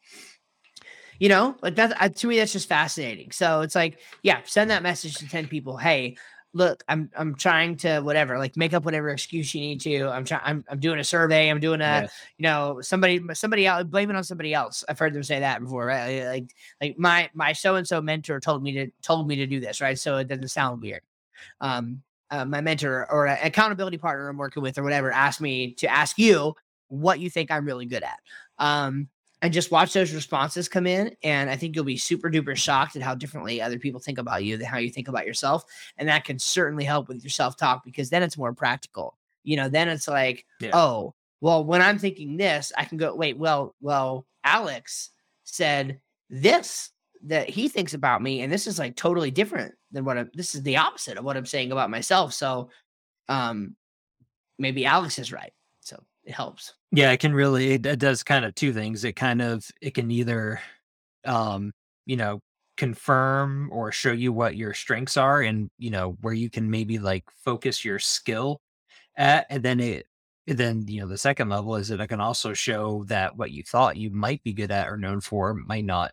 you know, like that to me, that's just fascinating. So it's like, yeah, send that message to 10 people. Hey, look, I'm I'm trying to whatever, like make up whatever excuse you need to. I'm trying I'm, I'm doing a survey, I'm doing a yes. you know, somebody somebody else blame it on somebody else. I've heard them say that before, right? Like like my my so and so mentor told me to told me to do this, right? So it doesn't sound weird. Um uh, my mentor or an accountability partner I'm working with or whatever asked me to ask you what you think I'm really good at. Um and just watch those responses come in. And I think you'll be super duper shocked at how differently other people think about you than how you think about yourself. And that can certainly help with your self talk because then it's more practical. you know, then it's like, Yeah. oh, well, when I'm thinking this, I can go, wait, well, well, Alex said this that he thinks about me, and this is like totally different than what I'm this is the opposite of what I'm saying about myself. So um maybe Alex is right. So it helps. Yeah, it can really it, it does kind of two things. It kind of it can either um, you know, confirm or show you what your strengths are and, you know, where you can maybe like focus your skill at and then it then, you know, the second level is that it can also show that what you thought you might be good at or known for might not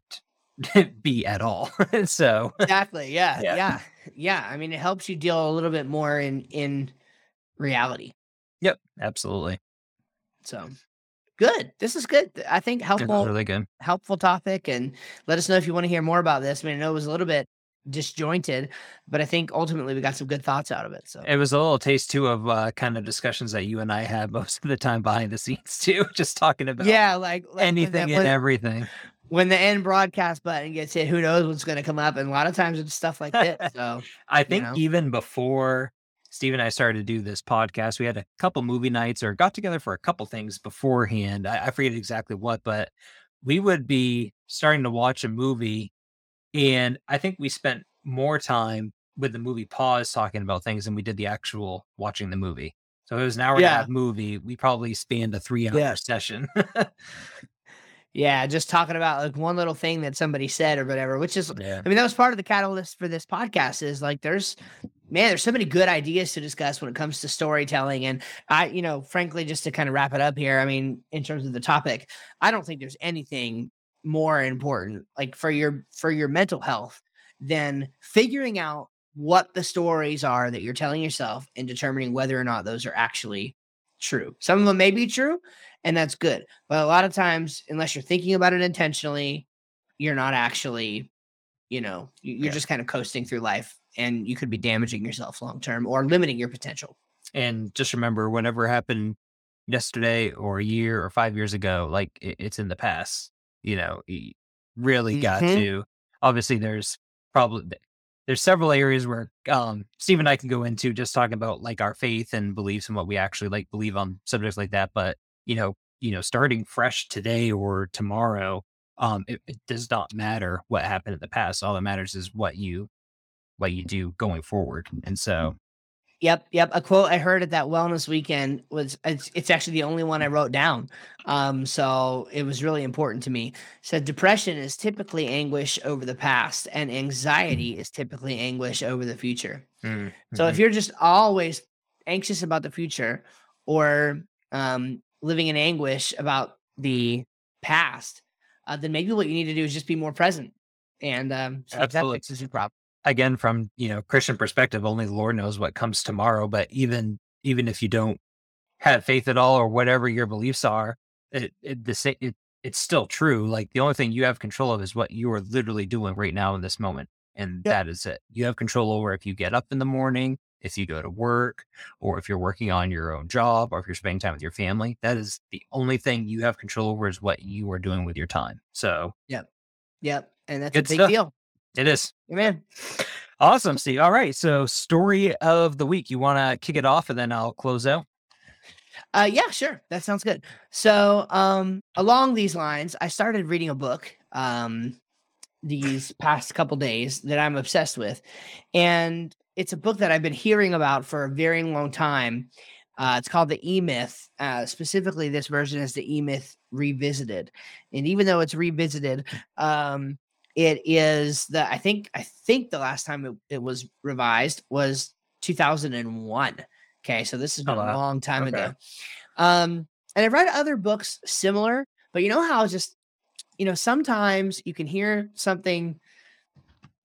(laughs) be at all. (laughs) so, Exactly. Yeah. Yeah. Yeah. Yeah. I mean, it helps you deal a little bit more in in reality. yep, absolutely. So good. This is good. I think helpful really good. helpful topic and let us know if you want to hear more about this. I mean, I know it was a little bit disjointed, but I think ultimately we got some good thoughts out of it. So It was a little taste too of uh, kind of discussions that you and I had (laughs) most of the time behind the scenes too, (laughs) just talking about yeah, like, like anything and everything. when the end broadcast button gets hit, who knows what's going to come up? And a lot of times it's stuff like this. (laughs) So I think know? even before Steve and I started to do this podcast, we had a couple movie nights or got together for a couple things beforehand. I, I forget exactly what, but we would be starting to watch a movie, and I think we spent more time with the movie pause talking about things than we did the actual watching the movie. So it was an hour and a half movie. We probably spanned a three hour Yeah. session. (laughs) yeah, just talking about like one little thing that somebody said or whatever, which is yeah. I mean, that was part of the catalyst for this podcast is like there's man, there's so many good ideas to discuss when it comes to storytelling. And I, you know, frankly, just to kind of wrap it up here, I mean, in terms of the topic, I don't think there's anything more important like for your for your mental health than figuring out what the stories are that you're telling yourself and determining whether or not those are actually true. Some of them may be true, and that's good. But a lot of times, unless you're thinking about it intentionally, you're not actually you know you- you're Yeah. just kind of coasting through life and you could be damaging yourself long term or limiting your potential And just remember, whatever happened yesterday or a year or five years ago, like it's in the past. You know, you really got Mhm. to. Obviously, there's probably there's several areas where um, Steve and I can go into just talking about like our faith and beliefs and what we actually like believe on subjects like that. But you know, you know, starting fresh today or tomorrow, um, it, it does not matter what happened in the past. All that matters is what you what you do going forward. And so, yep yep a quote i heard at that wellness weekend was it's, it's actually the only one i wrote down um so it was really important to me said depression is typically anguish over the past and anxiety is typically anguish over the future mm, So if you're just always anxious about the future or um, living in anguish about the past, uh, then maybe what you need to do is just be more present. And um, if that fixes your problem. Again from you know christian perspective only the lord knows what comes tomorrow but even even if you don't have faith at all or whatever your beliefs are it, it the it, it's still true like the only thing you have control of is what you are literally doing right now in this moment and Yep. that is it you have control over if you get up in the morning if you go to work or if you're working on your own job or if you're spending time with your family that is the only thing you have control over is what you are doing with your time so Yeah. Yep. And that's Good a big stuff. deal. It is Amen. Awesome, Steve. All right. So, story of the week. You want to kick it off and then I'll close out? Uh, yeah, sure. That sounds good. So, um, along these lines, I started reading a book um, these past couple days that I'm obsessed with, and it's a book that I've been hearing about for a very long time. Uh, it's called the E Myth. Uh, specifically, this version is the E Myth Revisited, and even though it's revisited, um, it is the I think I think the last time it, it was revised was 2001. Okay, so this has Oh, been a long time Okay. ago. Um, and I've read other books similar, but you know how just you know sometimes you can hear something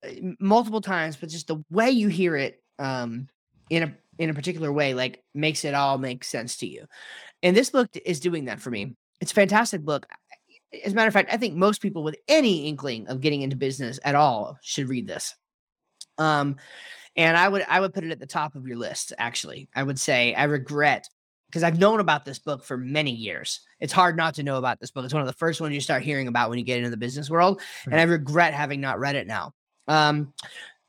uh, multiple times, but just the way you hear it um, in a in a particular way like makes it all make sense to you. And this book is doing that for me. It's a fantastic book. As a matter of fact, I think most people with any inkling of getting into business at all should read this. Um, and I would I would put it at the top of your list. Actually, I would say I regret because I've known about this book for many years. It's hard not to know about this book. It's one of the first ones you start hearing about when you get into the business world, and I regret having not read it now. Um,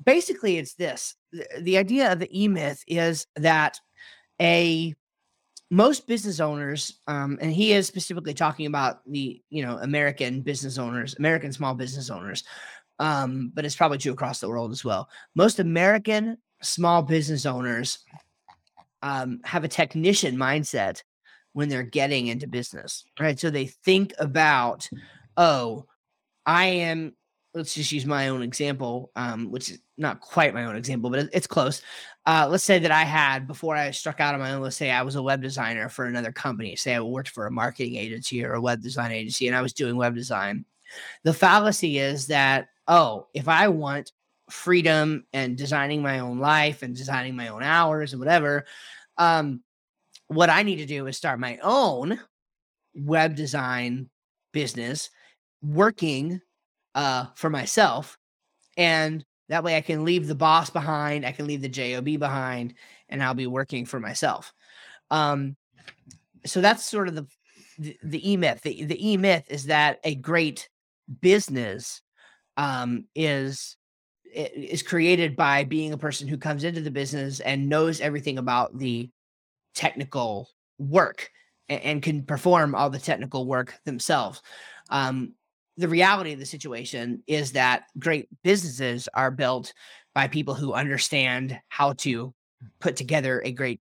basically, it's this: the, the idea of the E Myth is that a most business owners, um, and he is specifically talking about the you know American business owners, American small business owners, um, but it's probably true across the world as well. Most American small business owners um, have a technician mindset when they're getting into business, right? So they think about, oh, I am. Let's just use my own example, um, which is not quite my own example, but it's close. Uh, let's say that I had before I struck out on my own. Let's say I was a web designer for another company. Say I worked for a marketing agency or a web design agency, and I was doing web design. The fallacy is that oh, if I want freedom and designing my own life and designing my own hours and whatever, um, what I need to do is start my own web design business working uh, for myself. And that way I can leave the boss behind, I can leave the job behind, and I'll be working for myself. Um, so that's sort of the the, e myth. The, the e myth is that a great business um, is is created by being a person who comes into the business and knows everything about the technical work and, and can perform all the technical work themselves. Um, the reality of the situation is that great businesses are built by people who understand how to put together a great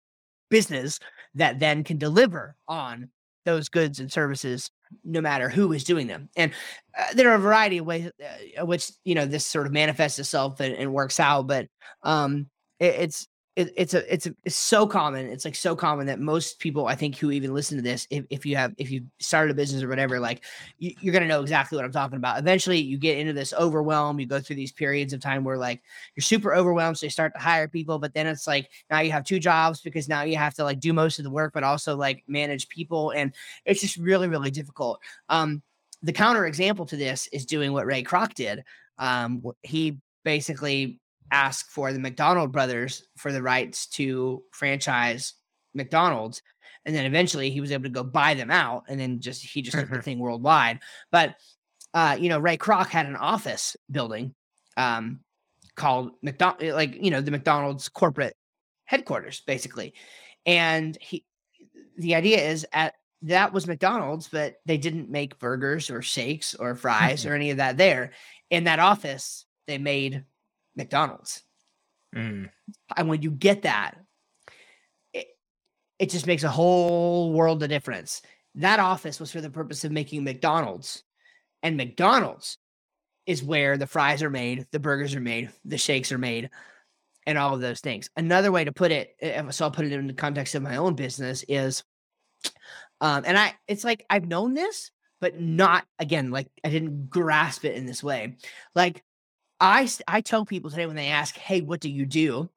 business that then can deliver on those goods and services no matter who is doing them. And uh, there are a variety of ways uh, which you know this sort of manifests itself and, and works out, but um, it, it's it, it's a it's a, it's so common. It's like so common that most people I think who even listen to this, if, if you have if you started a business or whatever, like you, you're gonna know exactly what I'm talking about. Eventually, you get into this overwhelm. You go through these periods of time where like you're super overwhelmed, so you start to hire people, but then it's like now you have two jobs because now you have to like do most of the work, but also like manage people, and it's just really really difficult. Um, the counter example to this is doing what Ray Kroc did. Um, he basically ask for the McDonald brothers for the rights to franchise McDonald's. And then eventually he was able to go buy them out and then just he just took the (laughs) thing worldwide. But uh, you know, Ray Kroc had an office building um called McDonald like you know, the McDonald's corporate headquarters, basically. And he the idea is at that was McDonald's, but they didn't make burgers or shakes or fries (laughs) or any of that there. In that office, they made McDonald's. Mm. And when you get that, it, it just makes a whole world of difference. That office was for the purpose of making McDonald's, and McDonald's is where the fries are made, the burgers are made, the shakes are made, and all of those things. Another way to put it, so I'll put it in the context of my own business, is, um, and I, it's like I've known this, but not again, like I didn't grasp it in this way. Like I I tell people today when they ask, "Hey, what do you do?"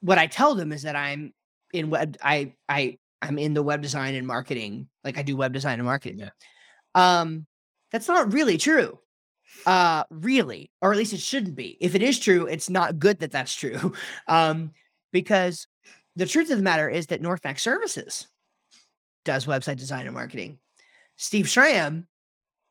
What I tell them is that I'm in web. I I I'm in the web design and marketing. Like I do web design and marketing. Yeah. Um, that's not really true. Uh, really, or at least it shouldn't be. If it is true, it's not good that that's true. (laughs) Um, because the truth of the matter is that Northmax Services does website design and marketing. Steve Schramm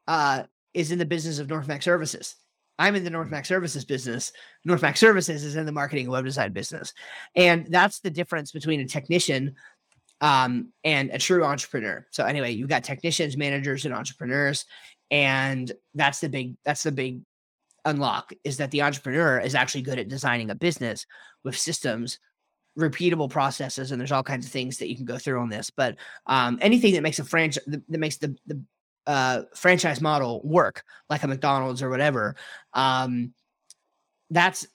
uh, is in the business of Northmax Services. I'm in the North Max Services business. North Max Services is in the marketing and web design business. And that's the difference between a technician um, and a true entrepreneur. So anyway, you've got technicians, managers, and entrepreneurs. And that's the big, that's the big unlock is that the entrepreneur is actually good at designing a business with systems repeatable processes and there's all kinds of things that you can go through on this but um, anything that makes a franchise that makes the, the uh, franchise model work, like a McDonald's or whatever, um, that's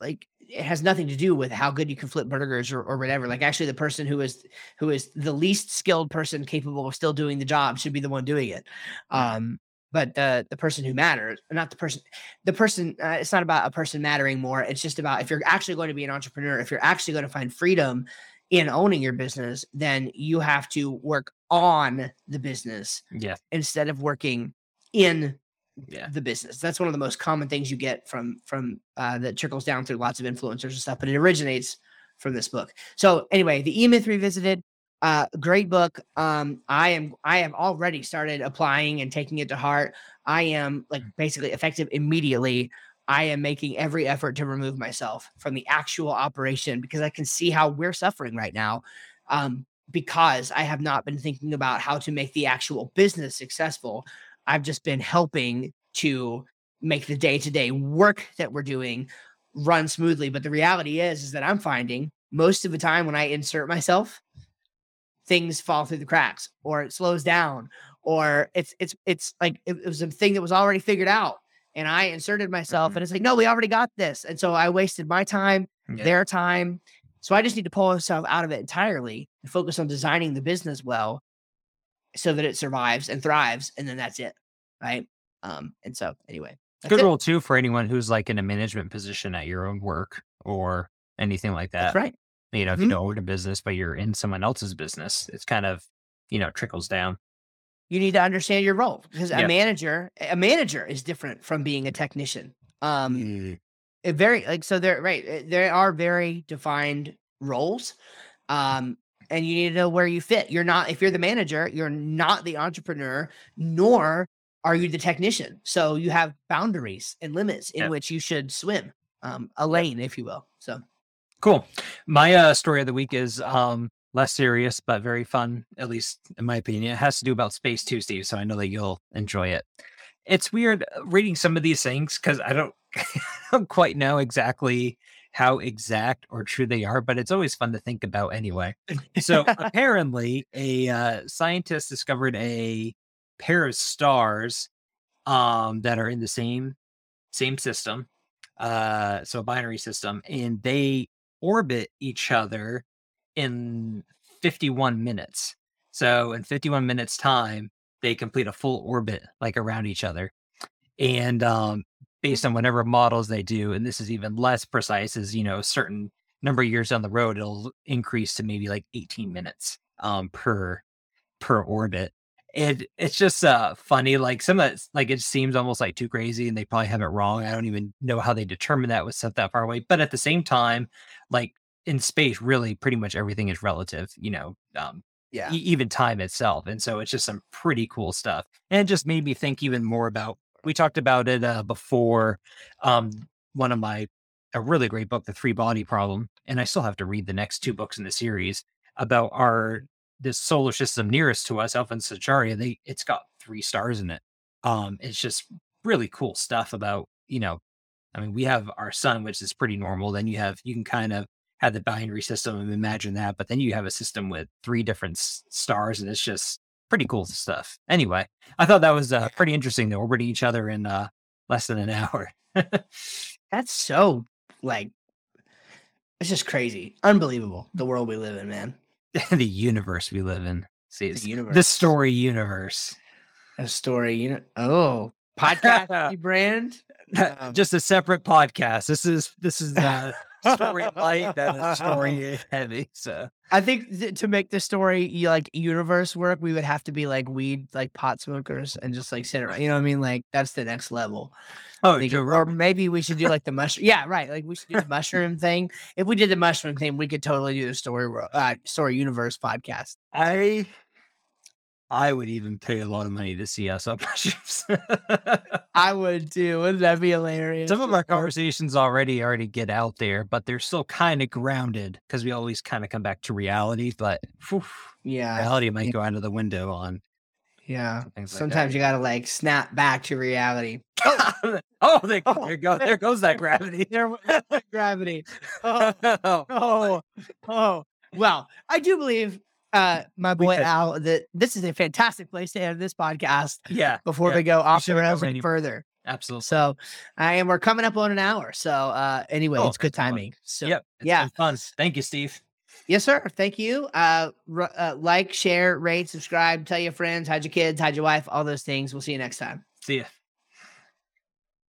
like it has nothing to do with how good you can flip burgers or, or whatever. Like actually, the person who is who is the least skilled person capable of still doing the job should be the one doing it. Um, but the the person who matters, not the person, the person. Uh, it's not about a person mattering more. It's just about if you're actually going to be an entrepreneur, if you're actually going to find freedom in owning your business, then you have to work on the business yeah. instead of working in yeah. the business. That's one of the most common things you get from from uh, that trickles down through lots of influencers and stuff but it originates from this book. So anyway the e-myth revisited uh great book. Um i am i have already started applying and taking it to heart. I am like basically effective immediately. I am making every effort to remove myself from the actual operation because i can see how we're suffering right now. Um because I have not been thinking about how to make the actual business successful. I've just been helping to make the day to day work that we're doing run smoothly. But the reality is, is that I'm finding most of the time when I insert myself, things fall through the cracks or it slows down or it's it's it's like it, was a thing that was already figured out and I inserted myself Mhm. and it's like, no, we already got this. And so I wasted my time, Yeah. their time. So I just need to pull myself out of it entirely and focus on designing the business well so that it survives and thrives. And then that's it. Right. Um, and so anyway. Good it. rule too for anyone who's like in a management position at your own work or anything like that. That's right. You know, if you Mhm. don't own a business, but you're in someone else's business, it's kind of, you know, trickles down. You need to understand your role because a manager, a manager is different from being a technician. Um, Mm. It very like so they're right uh, there are very defined roles um and you need to know where you fit you're not if you're the manager you're not the entrepreneur nor are you the technician so you have boundaries and limits in Yep. which you should swim um a lane if you will so Cool. My uh, story of the week is um, less serious, but very fun, at least in my opinion. It has to do about space too, Steve. So I know that you'll enjoy it. It's weird uh, reading some of these things because I don't, (laughs) (laughs) don't quite know exactly how exact or true they are, but it's always fun to think about anyway. So (laughs) apparently, a uh, scientist discovered a pair of stars um, that are in the same same system, uh, so a binary system, and they orbit each other in 51 minutes. So in 51 minutes time, they complete a full orbit like around each other. And um based on whatever models they do, and this is even less precise, is you know, a certain number of years down the road, it'll increase to maybe like 18 minutes um per per orbit. It it's just uh funny. Like some of it's like it seems almost like too crazy and they probably have it wrong. I don't even know how they determine that was set that far away. But at the same time, like in space, really pretty much everything is relative, you know, um, yeah e- even time itself. And so it's just some pretty cool stuff. And it just made me think even more about we talked about it uh, before. Um, one of my a really great book, The Three Body Problem, and I still have to read the next two books in the series about our this solar system nearest to us, Alpha Centauri. They it's got three stars in it. Um, it's just really cool stuff about you know, I mean, we have our sun, which is pretty normal. Then you have you can kind of have the binary system and imagine that, but then you have a system with three different s- stars, and it's just pretty cool stuff. Anyway, I thought that was uh, pretty interesting. They orbiting each other in uh, less than an (laughs) hour. that's so like it's just crazy unbelievable the world we live in man (laughs) the universe we live in. See, it's the universe. the story universe. a story you know oh (laughs) podcast brand Um, Just a separate podcast. This is this is uh, story light that is story (laughs) heavy. So I think th- to make the story like universe work, we would have to be like weed, like pot smokers, and just like sit around. You know what I mean? Like that's the next level. oh, or maybe we should do like the mushroom. Yeah, right. Like we should do the mushroom (laughs) thing. If we did the mushroom thing, we could totally do the story world, uh, story universe podcast. I I would even pay a lot of money to see us on mushrooms. I would too. Wouldn't that be hilarious? Some of our conversations already already get out there, but they're still kind of grounded because we always kind of come back to reality. But phew, yeah, reality might go out of the window on yeah. like Sometimes you gotta like snap back to reality. that. Oh, (laughs) (laughs) oh, there, oh, there go there goes that gravity. (laughs) There, gravity. Oh, oh, oh, oh. Well, I do believe, uh, my boy Al, that this is a fantastic place to end this podcast yeah, before yeah, we go off the rails any further. absolutely. So, I and we're coming up on an hour. So, uh, anyway, Oh, it's good that's fun. timing. So, yep, it's yeah. been fun. Thank you, Steve. yes, sir. Thank you. Uh, r- uh, like, share, rate, subscribe, tell your friends, hide your kids, hide your wife, all those things. We'll see you next time. See ya.